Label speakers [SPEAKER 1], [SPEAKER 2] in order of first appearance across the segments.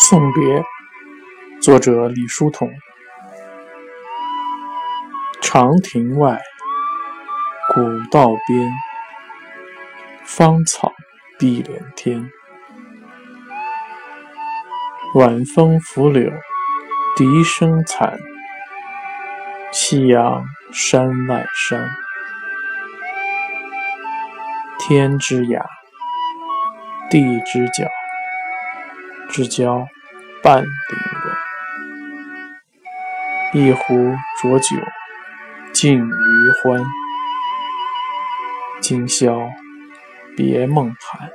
[SPEAKER 1] 送别，作者李叔同。长亭外，古道边，芳草碧连天。晚风拂柳，笛声残。夕阳山外山，天之涯，地之角。知交半零落，一壶浊酒尽余欢。今宵别梦寒。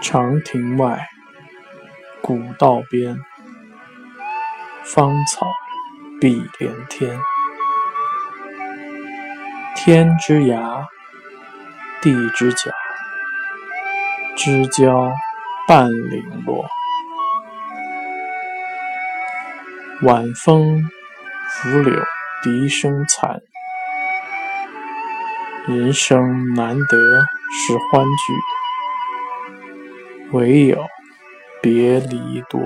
[SPEAKER 1] 长亭外，古道边，芳草碧连天。天之涯。地之角，知交半零落。晚风拂柳，笛声残。人生难得是欢聚，唯有别离多。